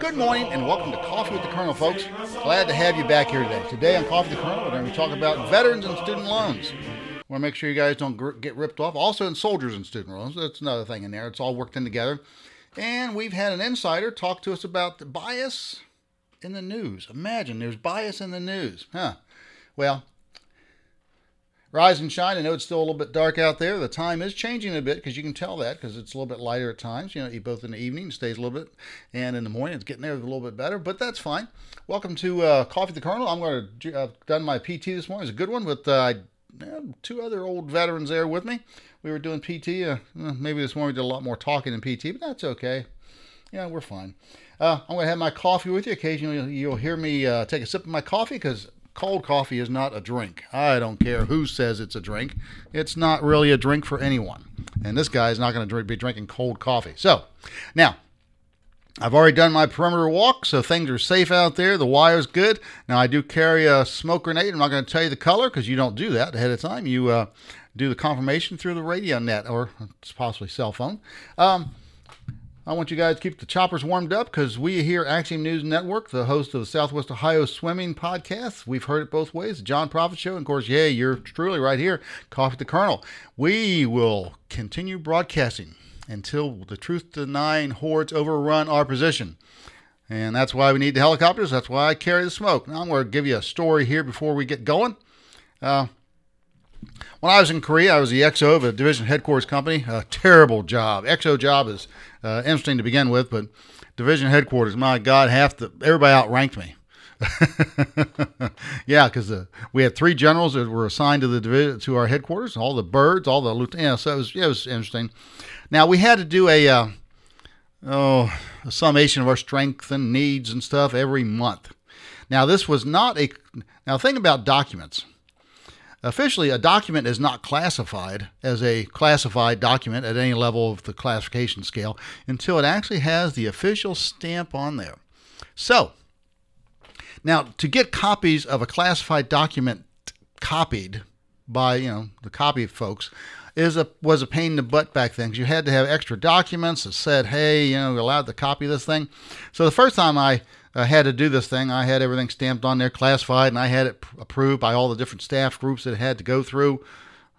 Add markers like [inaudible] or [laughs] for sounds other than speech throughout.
Good morning and welcome to Coffee with the Colonel, folks. Glad to have you back here today. Today on Coffee with the Colonel, we're going to talking about veterans and student loans. Want to make sure you guys don't get ripped off. Also, in soldiers and student loans, that's another thing in there. It's all worked in together. And we've had an insider talk to us about the bias in the news. Imagine there's bias in the news, huh? Well, rise and shine. I know it's still a little bit dark out there. The time is changing a bit because you can tell that because it's a little bit lighter at times. You know, both in the evening stays a little bit, and in the morning it's getting there a little bit better. But that's fine. Welcome to uh, Coffee the Colonel. I'm going to. I've done my PT this morning. It's a good one with uh, two other old veterans there with me. We were doing PT. Uh, maybe this morning we did a lot more talking in PT, but that's okay. Yeah, we're fine. Uh, I'm going to have my coffee with you. Occasionally, you'll hear me uh, take a sip of my coffee because cold coffee is not a drink. I don't care who says it's a drink. It's not really a drink for anyone. And this guy is not going to be drinking cold coffee. So, now, I've already done my perimeter walk, so things are safe out there. The wire's good. Now, I do carry a smoke grenade. I'm not going to tell you the color because you don't do that ahead of time. You uh, do the confirmation through the radio net or possibly cell phone. Um, I want you guys to keep the choppers warmed up because we here at Axiom News Network, the host of the Southwest Ohio Swimming Podcast, we've heard it both ways. John Profit Show, and of course, yeah, you're truly right here, Coffee the Colonel. We will continue broadcasting until the truth denying hordes overrun our position. And that's why we need the helicopters. That's why I carry the smoke. Now I'm going to give you a story here before we get going. Uh, when I was in Korea, I was the XO of a division headquarters company. A terrible job. XO job is uh, interesting to begin with, but division headquarters, my God, half the everybody outranked me. [laughs] yeah, because uh, we had three generals that were assigned to the division to our headquarters. All the birds, all the lieutenants. Yeah, so it was, yeah, it was interesting. Now we had to do a uh, oh a summation of our strength and needs and stuff every month. Now this was not a now think about documents. Officially, a document is not classified as a classified document at any level of the classification scale until it actually has the official stamp on there. So, now to get copies of a classified document copied by you know the copy folks is a was a pain in the butt back then. because You had to have extra documents that said, "Hey, you know, you're allowed to copy this thing." So the first time I I had to do this thing. I had everything stamped on there, classified, and I had it approved by all the different staff groups that had to go through.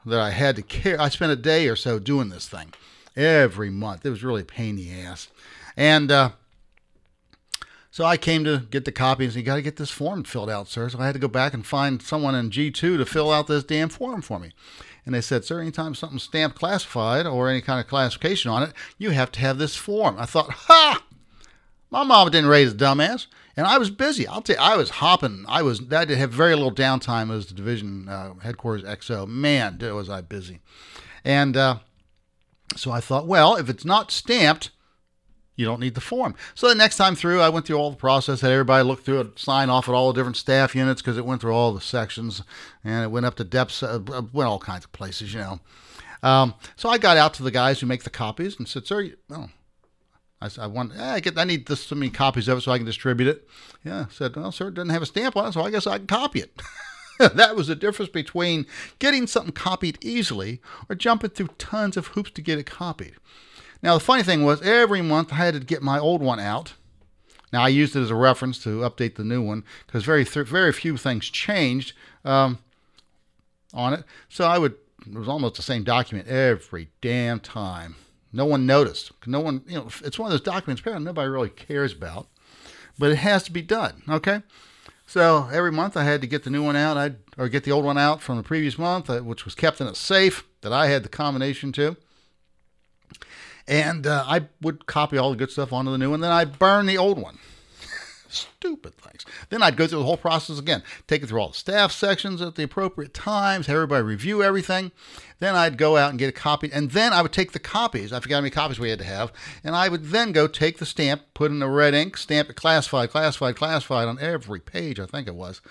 That I had to care. I spent a day or so doing this thing every month. It was really a pain in the ass, and uh, so I came to get the copies. And you got to get this form filled out, sir. So I had to go back and find someone in G2 to fill out this damn form for me. And they said, sir, anytime something's stamped classified or any kind of classification on it, you have to have this form. I thought, ha! My mom didn't raise a dumbass, and I was busy. I'll tell you, I was hopping. I was I did have very little downtime as the division uh, headquarters XO. Man, was I busy, and uh, so I thought, well, if it's not stamped, you don't need the form. So the next time through, I went through all the process, had everybody look through it, sign off at all the different staff units because it went through all the sections, and it went up to depths, uh, went all kinds of places, you know. Um, so I got out to the guys who make the copies and said, "Sir, you, oh, I, I want, eh, I get, I need this so many copies of it so I can distribute it. Yeah, I said, well, sir, it doesn't have a stamp on it, so I guess I can copy it. [laughs] that was the difference between getting something copied easily or jumping through tons of hoops to get it copied. Now, the funny thing was, every month I had to get my old one out. Now, I used it as a reference to update the new one because very, th- very few things changed um, on it. So I would, it was almost the same document every damn time. No one noticed. No one, you know, it's one of those documents apparently nobody really cares about, but it has to be done. Okay. So every month I had to get the new one out, I'd, or get the old one out from the previous month, uh, which was kept in a safe that I had the combination to. And uh, I would copy all the good stuff onto the new one, then I'd burn the old one. Stupid things. Then I'd go through the whole process again, take it through all the staff sections at the appropriate times, have everybody review everything. Then I'd go out and get a copy, and then I would take the copies. I forgot how many copies we had to have, and I would then go take the stamp, put in the red ink, stamp it classified, classified, classified on every page, I think it was,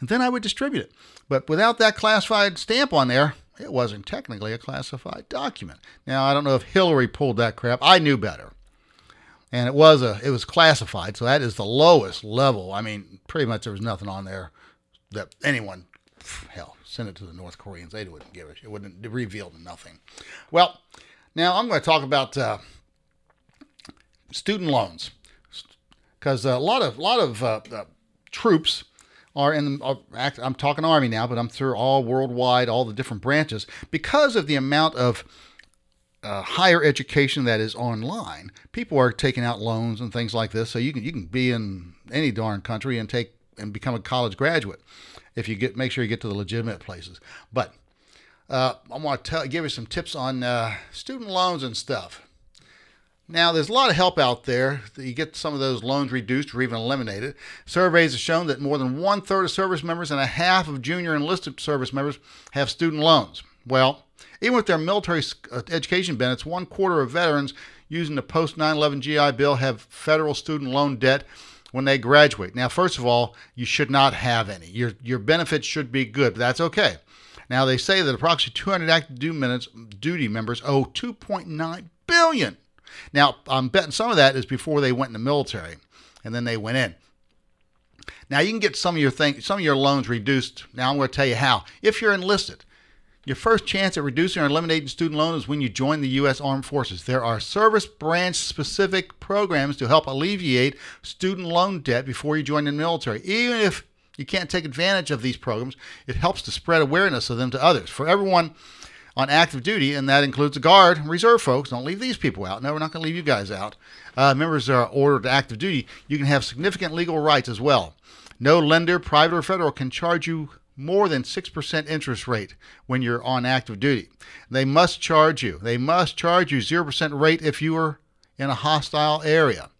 and then I would distribute it. But without that classified stamp on there, it wasn't technically a classified document. Now I don't know if Hillary pulled that crap. I knew better and it was a it was classified, so that is the lowest level. I mean, pretty much there was nothing on there that anyone, hell, send it to the North Koreans. They wouldn't give it. It wouldn't reveal nothing. Well, now I'm going to talk about uh, student loans. because a lot of lot of uh, uh, troops are in. The, I'm talking Army now, but I'm through all worldwide, all the different branches because of the amount of uh, higher education that is online. People are taking out loans and things like this, so you can you can be in any darn country and take and become a college graduate if you get make sure you get to the legitimate places. But uh, I want to give you some tips on uh, student loans and stuff. Now, there's a lot of help out there. You get some of those loans reduced or even eliminated. Surveys have shown that more than one third of service members and a half of junior enlisted service members have student loans. Well, even with their military uh, education benefits, one quarter of veterans using the post 9 11 GI Bill have federal student loan debt when they graduate. Now, first of all, you should not have any. Your, your benefits should be good, that's okay. Now, they say that approximately 200 active duty members owe 2.9 billion now, I'm betting some of that is before they went in the military and then they went in. Now, you can get some of your thing, some of your loans reduced. Now, I'm going to tell you how. If you're enlisted, your first chance at reducing or eliminating student loan is when you join the U.S. Armed Forces. There are service branch specific programs to help alleviate student loan debt before you join the military. Even if you can't take advantage of these programs, it helps to spread awareness of them to others. For everyone on active duty, and that includes the guard reserve folks. Don't leave these people out. No, we're not going to leave you guys out. Uh, members are ordered to active duty. You can have significant legal rights as well. No lender, private or federal, can charge you more than 6% interest rate when you're on active duty. They must charge you. They must charge you 0% rate if you are in a hostile area.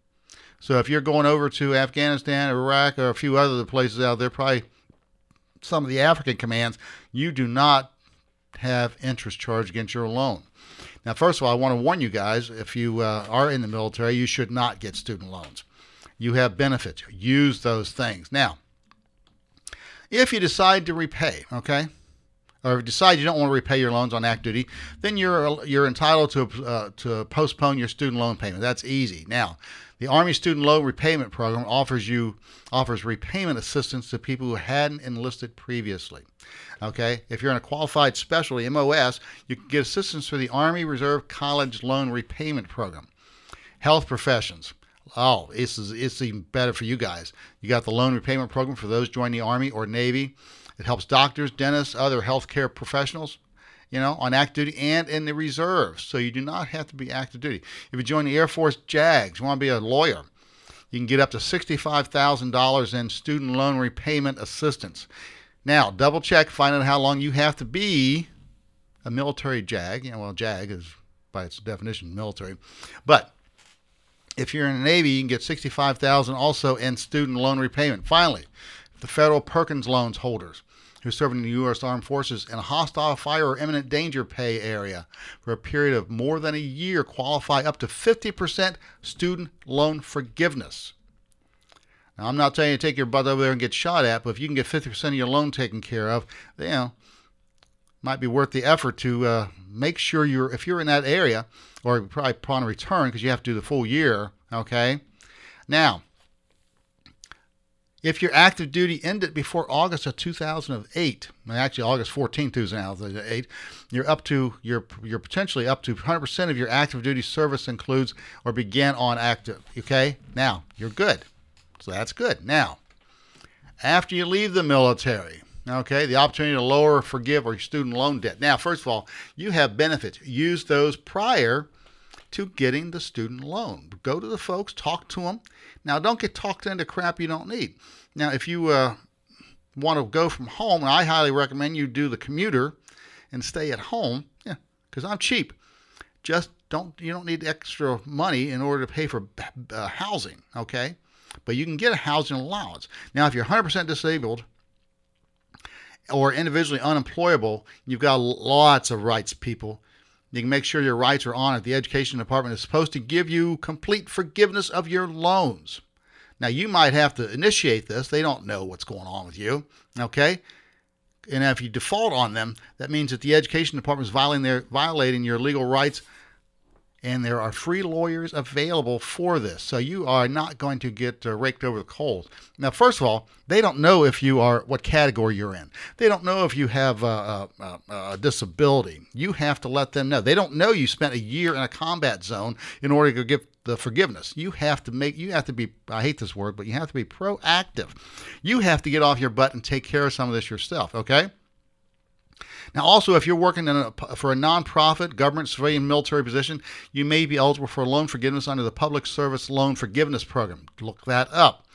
So if you're going over to Afghanistan, Iraq, or a few other places out there, probably some of the African commands, you do not have interest charged against your loan. Now, first of all, I want to warn you guys if you uh, are in the military, you should not get student loans. You have benefits. Use those things. Now, if you decide to repay, okay, or decide you don't want to repay your loans on active duty, then you're you're entitled to uh, to postpone your student loan payment. That's easy. Now, the Army Student Loan Repayment Program offers you offers repayment assistance to people who hadn't enlisted previously. Okay, if you're in a qualified specialty MOS, you can get assistance through the Army Reserve College Loan Repayment Program. Health professions. Oh, this is it's even better for you guys. You got the loan repayment program for those joining the Army or Navy. It helps doctors, dentists, other healthcare professionals you know, on active duty and in the reserves. So you do not have to be active duty. If you join the Air Force JAGs, you want to be a lawyer, you can get up to $65,000 in student loan repayment assistance. Now, double check, find out how long you have to be a military JAG. You know, well, JAG is by its definition military. But if you're in the Navy, you can get 65000 also in student loan repayment. Finally, the federal Perkins loans holders who serve in the U.S. Armed Forces in a hostile fire or imminent danger pay area for a period of more than a year qualify up to 50% student loan forgiveness. Now, I'm not telling you to take your butt over there and get shot at, but if you can get 50% of your loan taken care of, you know, might be worth the effort to uh, make sure you're, if you're in that area, or probably upon return, because you have to do the full year, okay? Now, if your active duty ended before August of 2008, actually August 14, 2008, you're up to you're you're potentially up to 100% of your active duty service includes or began on active. Okay, now you're good, so that's good. Now, after you leave the military, okay, the opportunity to lower or forgive or student loan debt. Now, first of all, you have benefits. Use those prior to getting the student loan. Go to the folks, talk to them. Now, don't get talked into crap you don't need. Now, if you uh, want to go from home, I highly recommend you do the commuter and stay at home. Yeah, because I'm cheap. Just don't you don't need extra money in order to pay for uh, housing. Okay, but you can get a housing allowance. Now, if you're 100% disabled or individually unemployable, you've got lots of rights, people. You can make sure your rights are honored. The Education Department is supposed to give you complete forgiveness of your loans. Now, you might have to initiate this. They don't know what's going on with you. Okay? And if you default on them, that means that the Education Department is violating, their, violating your legal rights and there are free lawyers available for this. So you are not going to get uh, raked over the coals. Now, first of all, they don't know if you are what category you're in. They don't know if you have a, a, a, disability. You have to let them know. They don't know you spent a year in a combat zone in order to get the forgiveness. You have to make. You have to be. I hate this word, but you have to be proactive. You have to get off your butt and take care of some of this yourself. Okay. Now, also, if you're working a, for a nonprofit, government, civilian, military position, you may be eligible for loan forgiveness under the Public Service Loan Forgiveness Program. Look that up.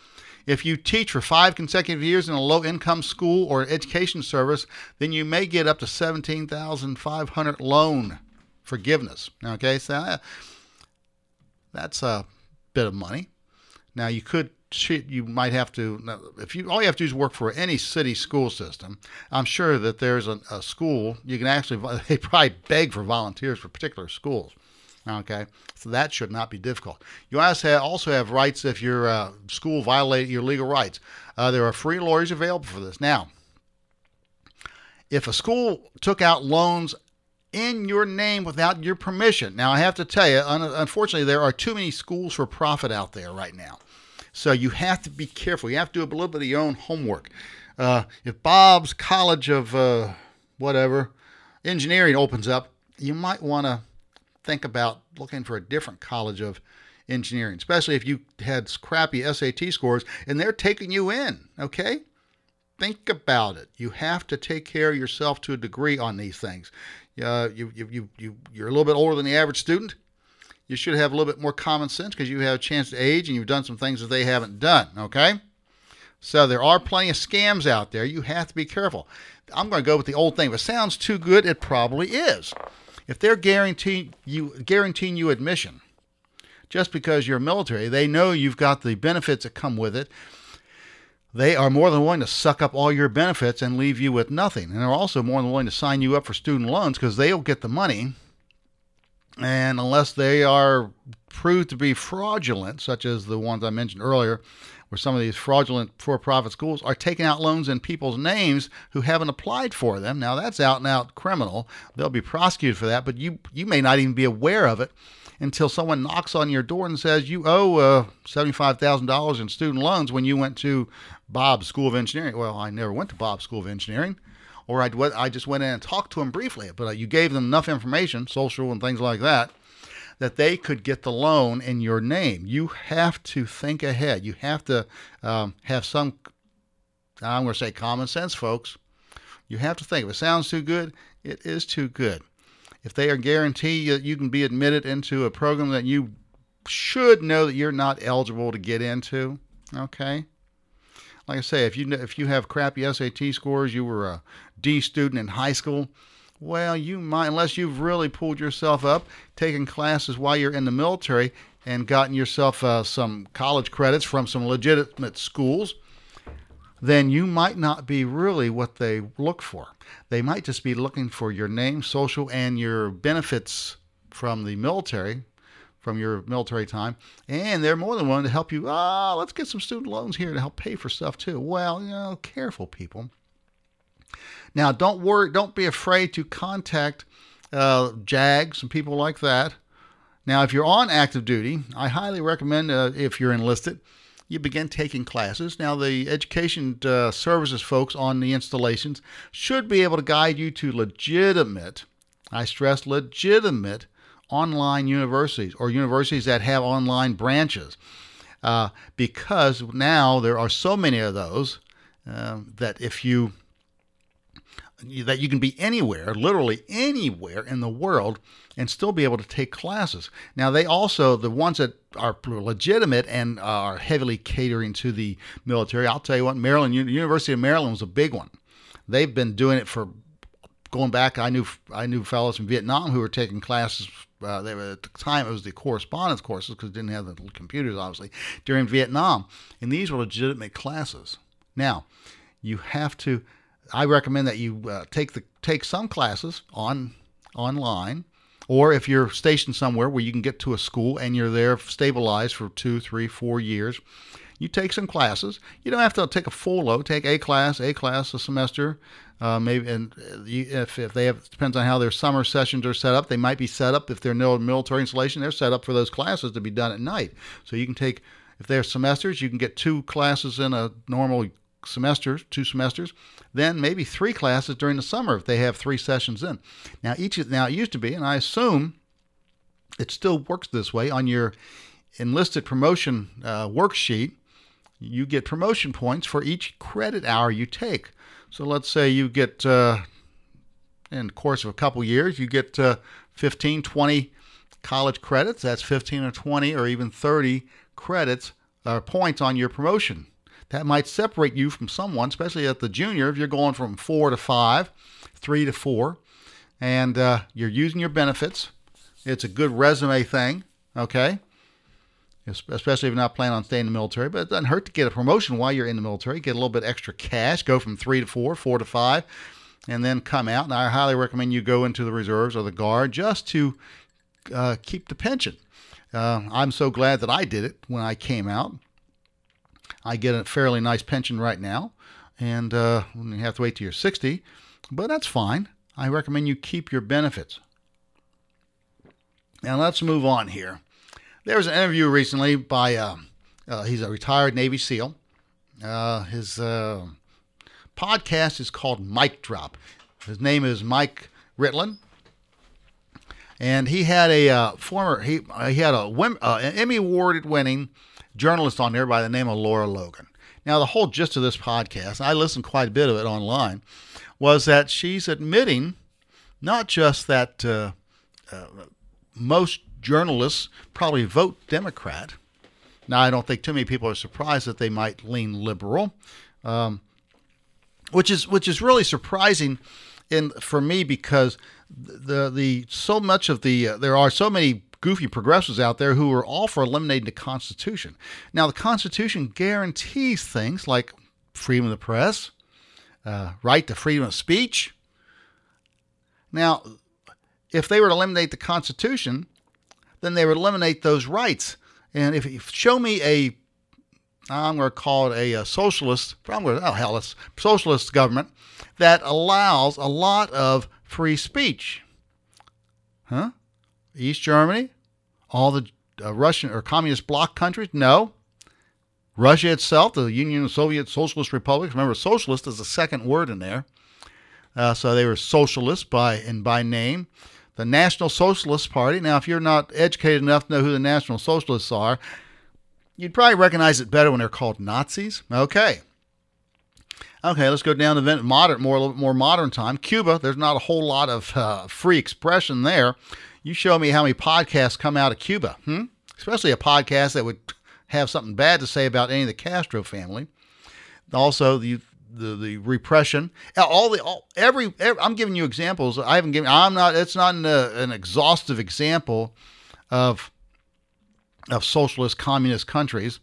If you teach for five consecutive years in a low income school or education service, then you may get up to 17,500 loan forgiveness. Okay, so uh, that's a bit of money. Now you could you might have to if you all you have to do is work for any city school system. I'm sure that there's a, a school you can actually [laughs] they probably beg for volunteers for particular schools okay? So that should not be difficult. You also have, rights if your uh, school violated your legal rights. Uh, there are free lawyers available for this. Now if a school took out loans in your name without your permission now i have to tell you unfortunately there are too many schools for profit out there right now so you have to be careful. You have to do a little bit of your own homework. Uh, if Bob's College of uh, whatever engineering opens up, you might want to think about looking for a different college of engineering, especially if you had crappy SAT scores and they're taking you in. Okay? Think about it. You have to take care of yourself to a degree on these things. Uh, you, you, you, you, you're a little bit older than the average student you should have a little bit more common sense because you have a chance to age and you've done some things that they haven't done. Okay? So there are plenty of scams out there. You have to be careful. I'm going to go with the old thing. If it sounds too good, it probably is. If they're guaranteeing you guaranteeing you admission, just because you're military, they know you've got the benefits that come with it. They are more than willing to suck up all your benefits and leave you with nothing. And they're also more than willing to sign you up for student loans because they'll get the money and unless they are proved to be fraudulent, such as the ones I mentioned earlier, where some of these fraudulent for profit schools are taking out loans in people's names who haven't applied for them. Now, that's out and out criminal. They'll be prosecuted for that, but you, you may not even be aware of it until someone knocks on your door and says you owe uh, $75,000 in student loans when you went to Bob's School of Engineering. Well, I never went to Bob's School of Engineering or I, I just went in and talked to them briefly, but you gave them enough information, social and things like that, that they could get the loan in your name. You have to think ahead. You have to um, have some, I'm going to say common sense, folks. You have to think. If it sounds too good, it is too good. If they are guaranteed that you can be admitted into a program that you should know that you're not eligible to get into, okay? like I say, if you if you have crappy SAT scores, you were a D student in high school, well, you might, unless you've really pulled yourself up, taken classes while you're in the military, and gotten yourself uh, some college credits from some legitimate schools, then you might not be really what they look for. They might just be looking for your name, social, and your benefits from the military from your military time, and they're more than willing to help you. Ah, let's get some student loans here to help pay for stuff too. Well, you know, careful people. Now, don't worry, don't be afraid to contact uh, JAGs and people like that. Now, if you're on active duty, I highly recommend uh, if you're enlisted, you begin taking classes. Now, the education uh, services folks on the installations should be able to guide you to legitimate, I stress legitimate online universities or universities that have online branches. Uh, because now there are so many of those uh, that if you that you can be anywhere, literally anywhere in the world, and still be able to take classes. Now, they also, the ones that are legitimate and are heavily catering to the military, I'll tell you what, Maryland, University of Maryland was a big one. They've been doing it for going back. I knew I knew fellows from Vietnam who were taking classes uh, they were, at the time it was the correspondence courses because didn't have the computers obviously during Vietnam, and these were legitimate classes. Now, you have to. I recommend that you uh, take the take some classes on online, or if you're stationed somewhere where you can get to a school and you're there stabilized for two, three, four years, You take some classes. You don't have to take a full load. Take a class, a class a semester. Uh, maybe and you, if, if they have depends on how their summer sessions are set up. They might be set up if they're no military installation. They're set up for those classes to be done at night. So you can take if they're semesters, you can get two classes in a normal semester, two semesters, then maybe three classes during the summer if they have three sessions in. Now each now it used to be, and I assume it still works this way on your enlisted promotion uh, worksheet. You get promotion points for each credit hour you take. So let's say you get uh, in the course of a couple years, you get uh, 15, 20 college credits. That's 15 or 20 or even 30 credits or points on your promotion that might separate you from someone, especially at the junior, if you're going from four to five, three to four, and uh, you're using your benefits. It's a good resume thing, okay? Especially if you're not planning on staying in the military, but it doesn't hurt to get a promotion while you're in the military. Get a little bit extra cash, go from three to four, four to five, and then come out. And I highly recommend you go into the reserves or the guard just to uh, keep the pension. Uh, I'm so glad that I did it when I came out. I get a fairly nice pension right now, and uh, you have to wait till you're 60, but that's fine. I recommend you keep your benefits. Now let's move on here. There was an interview recently by uh, uh, he's a retired Navy SEAL. Uh, his uh, podcast is called Mike Drop. His name is Mike Ritland, and he had a uh, former he he had a uh, Emmy award winning journalist on there by the name of Lara Logan. Now, the whole gist of this podcast, I listened quite a bit of it online, was that she's admitting not just that uh, uh, most journalists probably vote Democrat. Now, I don't think too many people are surprised that they might lean liberal, um, which is which is really surprising in for me because the the so much of the uh, there are so many goofy progressives out there who are all for eliminating the Constitution. Now, the Constitution guarantees things like freedom of the press, uh, right to freedom of speech. Now, if they were to eliminate the Constitution, then they would eliminate those rights. And if you show me a, I'm going to call it a, a socialist, I'm going to, oh hell, it's socialist government that allows a lot of free speech. Huh? East Germany, all the uh, Russian or communist bloc countries? No. Russia itself, the Union of Soviet Socialist Republics. Remember, socialist is the second word in there. Uh, so they were socialists by and by name. The National Socialist Party. Now, if you're not educated enough to know who the National Socialists are, you'd probably recognize it better when they're called Nazis. Okay. Okay, let's go down to modern, more a little bit more modern time. Cuba. There's not a whole lot of uh, free expression there. You show me how many podcasts come out of Cuba, hmm? especially a podcast that would have something bad to say about any of the Castro family. Also, the the, the repression, all the all, every, every, I'm giving you examples. I haven't given. I'm not. It's not an, uh, an exhaustive example of of socialist communist countries.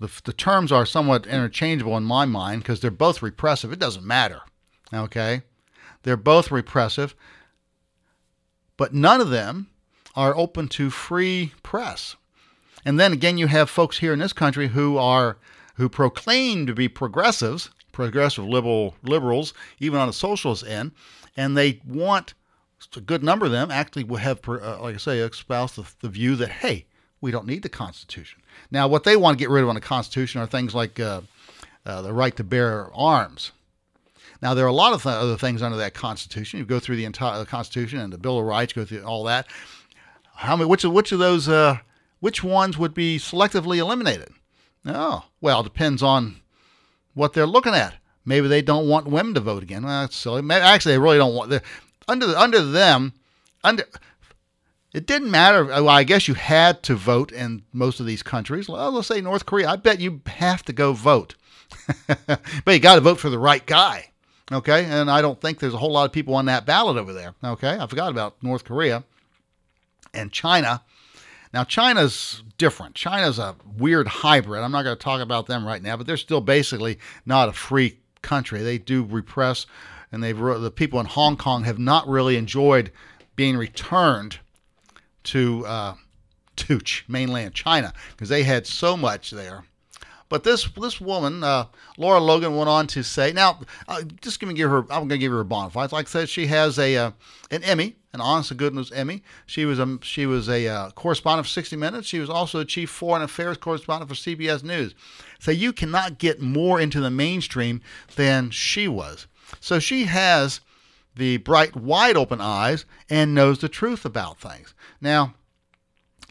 The, the terms are somewhat interchangeable in my mind because they're both repressive. It doesn't matter. Okay, they're both repressive but none of them are open to free press. And then again, you have folks here in this country who are who proclaim to be progressives, progressive liberal liberals, even on the socialist end, and they want a good number of them actually will have, uh, like I say, espouse the, the, view that hey, we don't need the Constitution. Now, what they want to get rid of on the Constitution are things like uh, uh, the right to bear arms. Now, there are a lot of th- other things under that Constitution. You go through the entire the Constitution and the Bill of Rights, go through all that. How many? Which of which of those? Uh, which ones would be selectively eliminated? Oh, well, depends on what they're looking at. Maybe they don't want women to vote again. Well, that's silly. Maybe, actually, they really don't want. The, under under them, under it didn't matter. Uh, well, I guess you had to vote in most of these countries. Well, let's say North Korea. I bet you have to go vote, [laughs] but you got to vote for the right guy. Okay, and I don't think there's a whole lot of people on that ballot over there. Okay, I forgot about North Korea and China. Now, China's different. China's a weird hybrid. I'm not going to talk about them right now, but they're still basically not a free country. They do repress, and they've the people in Hong Kong have not really enjoyed being returned to uh, mainland China because they had so much there. But this this woman, uh, Lara Logan, went on to say, now, uh, just give me give her, I'm going to give her a bona fide. Like I said, she has a uh, an Emmy, an honest to goodness Emmy. She was a she was a uh, correspondent for 60 Minutes. She was also a chief foreign affairs correspondent for CBS News. So you cannot get more into the mainstream than she was. So she has the bright, wide open eyes and knows the truth about things. Now,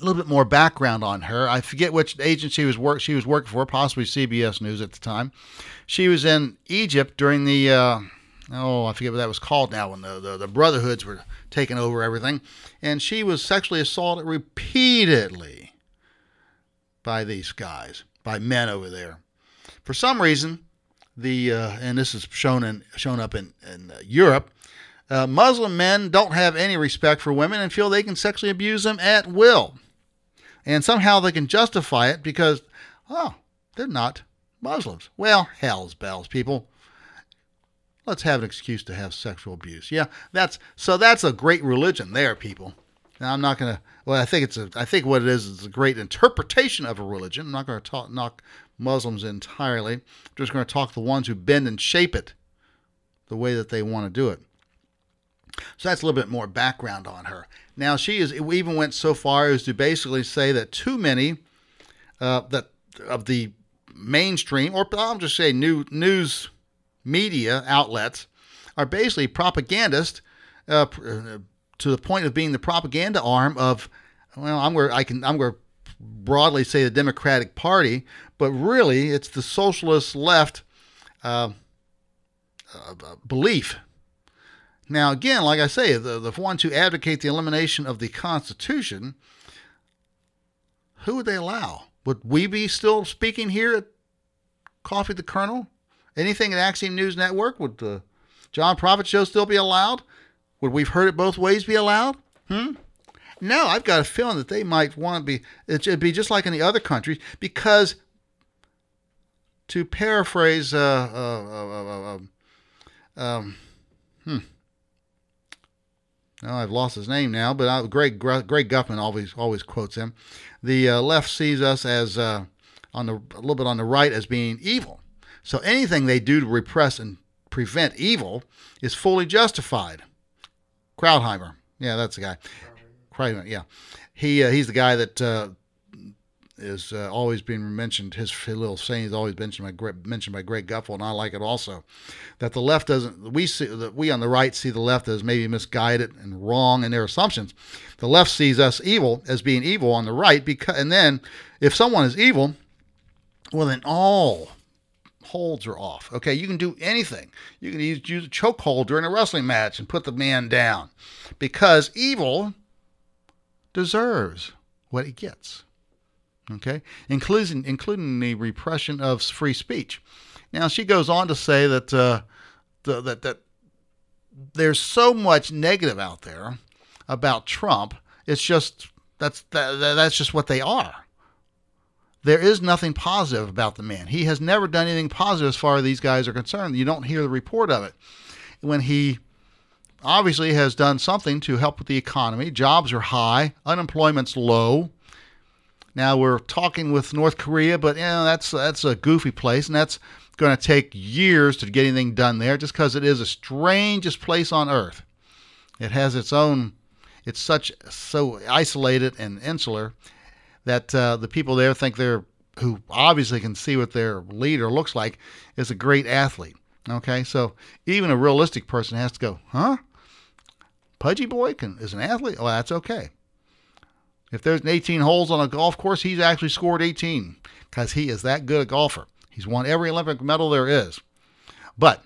a little bit more background on her. I forget which agency was work she was working for, possibly CBS News at the time. She was in Egypt during the uh, oh I forget what that was called now when the, the, the Brotherhoods were taking over everything, and she was sexually assaulted repeatedly by these guys, by men over there. For some reason, the uh, and this is shown in shown up in in uh, Europe. Uh, Muslim men don't have any respect for women and feel they can sexually abuse them at will and somehow they can justify it because, oh, they're not Muslims. Well, hell's bells, people. Let's have an excuse to have sexual abuse. Yeah, that's so. That's a great religion there, people. Now I'm not gonna. Well, I think it's a. I think what it is is a great interpretation of a religion. I'm not going to talk knock Muslims entirely. I'm just going to talk the ones who bend and shape it the way that they want to do it. So that's a little bit more background on her. Now she is we even went so far as to basically say that too many uh, that of the mainstream or I'll just say new news media outlets are basically propagandist uh, uh, to the point of being the propaganda arm of well I'm where I can I'm where broadly say the Democratic Party, but really it's the socialist left uh, uh belief now, again, like I say, the, the ones who advocate the elimination of the Constitution, who would they allow? Would we be still speaking here at Coffee the Colonel? Anything at Axiom News Network? Would the John Prophet Show still be allowed? Would we've heard it both ways be allowed? Hmm? No, I've got a feeling that they might want to be, it'd be just like in the other countries because, to paraphrase, uh, uh, uh, um, hmm, oh, I've lost his name now, but I, Greg Greg Gutfeld always always quotes him. The uh, left sees us as uh, on the a little bit on the right as being evil. So anything they do to repress and prevent evil is fully justified. Krauthammer, yeah, that's the guy. Krauthammer, yeah, he uh, he's the guy that uh, is uh, always being mentioned. His, his, little saying is always mentioned by mentioned by Greg Gutfeld, and I like it also. That the left doesn't we see that we on the right see the left as maybe misguided and wrong in their assumptions. The left sees us evil as being evil on the right because, and then if someone is evil, well then all holds are off. Okay, you can do anything. You can use, use a chokehold during a wrestling match and put the man down because evil deserves what it gets okay, including including the repression of free speech. Now she goes on to say that uh, the, that that there's so much negative out there about Trump. It's just that's that, that's just what they are. There is nothing positive about the man. He has never done anything positive as far as these guys are concerned. You don't hear the report of it. When he obviously has done something to help with the economy, jobs are high, unemployment's low, now we're talking with North Korea, but you know, that's that's a goofy place, and that's going to take years to get anything done there, just because it is the strangest place on earth. It has its own. It's such so isolated and insular that uh, the people there think they're who obviously can see what their leader looks like is a great athlete. Okay, so even a realistic person has to go, huh? Pudgy boy can is an athlete. Well, that's okay. If there's 18 holes on a golf course, he's actually scored 18 because he is that good a golfer. He's won every Olympic medal there is. But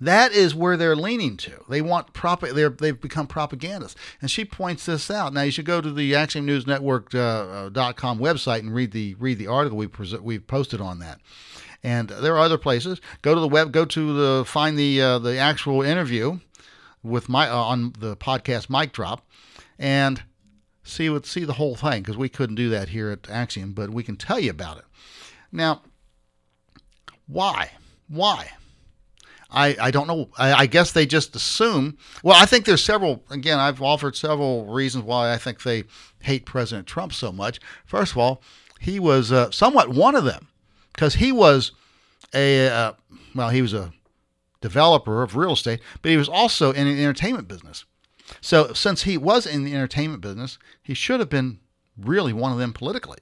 that is where they're leaning to. They want prop. They're, they've become propagandists, and she points this out. Now you should go to the AxiomNewsNetwork.com uh, uh website and read the read the article we pres- we've posted on that. And there are other places. Go to the web. Go to the find the uh, the actual interview with my uh, on the podcast Mike Drop, and see what see the whole thing because we couldn't do that here at Axiom, but we can tell you about it. Now, why? Why? I, I don't know. I, I guess they just assume. Well, I think there's several. Again, I've offered several reasons why I think they hate President Trump so much. First of all, he was uh, somewhat one of them. because he was a uh, well, he was a developer of real estate, but he was also in the entertainment business. So since he was in the entertainment business, he should have been really one of them politically.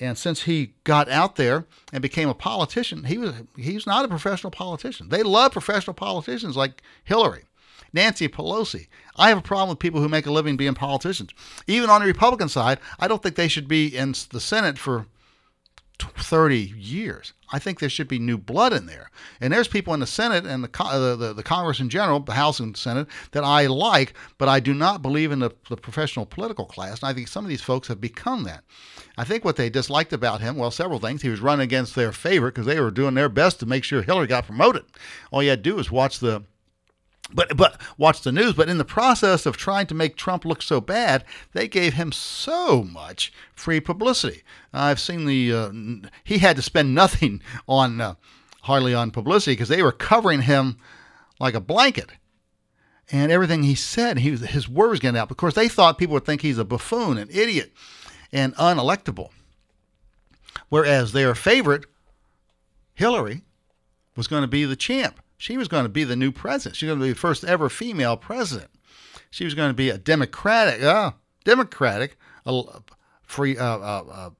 And since he got out there and became a politician, he was he's not a professional politician. They love professional politicians like Hillary, Nancy Pelosi. I have a problem with people who make a living being politicians. Even on the Republican side, I don't think they should be in the Senate for 30 years. I think there should be new blood in there. And there's people in the Senate and the, uh, the, the, Congress in general, the House and Senate, that I like, but I do not believe in the, the professional political class. And I think some of these folks have become that. I think what they disliked about him, well, several things. He was running against their favorite because they were doing their best to make sure Hillary got promoted. All you had to do was watch the but but watch the news. But in the process of trying to make Trump look so bad, they gave him so much free publicity. I've seen the uh, he had to spend [laughs] nothing on uh, hardly on publicity because they were covering him like a blanket. And everything he said, he was, his word was getting out. Of course, they thought people would think he's a buffoon, an idiot, and unelectable. Whereas their favorite, Hillary, was going to be the champ. She was going to be the new president. She was going to be the first ever female president. She was going to be a Democratic, uh, Democratic, a free uh, uh, uh,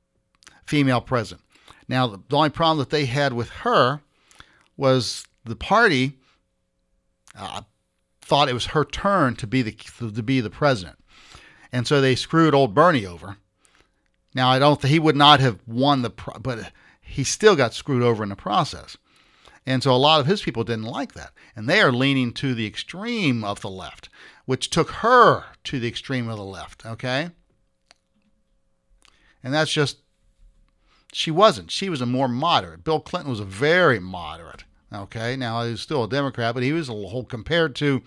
female president. Now, the, only problem that they had with her was the party uh, thought it was her turn to be the to be the president, and so they screwed old Bernie over. Now, I don't. Think he would not have won the, but he still got screwed over in the process. And so a lot of his people didn't like that. And they are leaning to the extreme of the left, which took her to the extreme of the left, okay? And that's just, she wasn't. She was a more moderate. Bill Clinton was a very moderate, okay? Now, he's still a Democrat, but he was a whole, compared to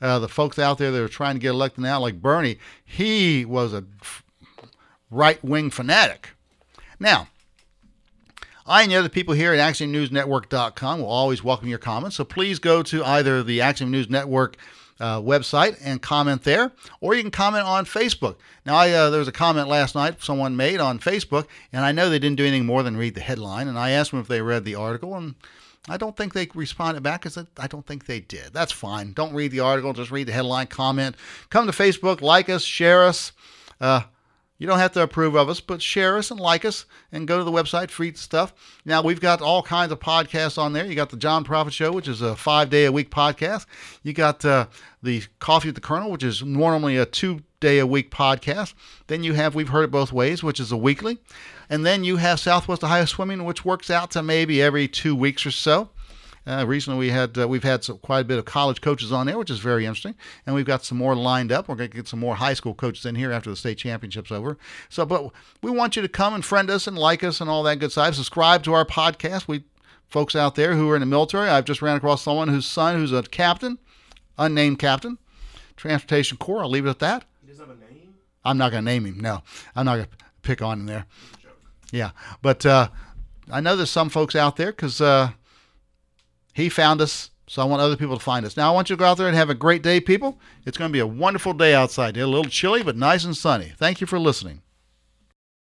uh, the folks out there that are trying to get elected now, like Bernie, he was a right wing fanatic. Now, I and the other people here at AxiomNewsNetwork.com will always welcome your comments. So please go to either the Axiom News Network uh, website and comment there, or you can comment on Facebook. Now, I, uh, there was a comment last night someone made on Facebook, and I know they didn't do anything more than read the headline. And I asked them if they read the article, and I don't think they responded back because I don't think they did. That's fine. Don't read the article, just read the headline, comment. Come to Facebook, like us, share us. Uh, you don't have to approve of us, but share us and like us and go to the website, free stuff. Now, we've got all kinds of podcasts on there. You got the John Profit Show, which is a five day a week podcast. You got uh, the Coffee with the Colonel, which is normally a two day a week podcast. Then you have We've Heard It Both Ways, which is a weekly. And then you have Southwest Ohio Swimming, which works out to maybe every two weeks or so. Uh, recently, we had uh, we've had some, quite a bit of college coaches on there, which is very interesting, and we've got some more lined up. We're going to get some more high school coaches in here after the state championship's over. So, but we want you to come and friend us and like us and all that good stuff. Subscribe to our podcast. We folks out there who are in the military. I've just ran across someone whose son, who's a captain, unnamed captain, Transportation Corps. I'll leave it at that. He doesn't have a name. I'm not going to name him. No, I'm not going to pick on him there. Yeah, but uh, I know there's some folks out there because. Uh, he found us, so I want other people to find us. Now, I want you to go out there and have a great day, people. It's going to be a wonderful day outside. A little chilly, but nice and sunny. Thank you for listening.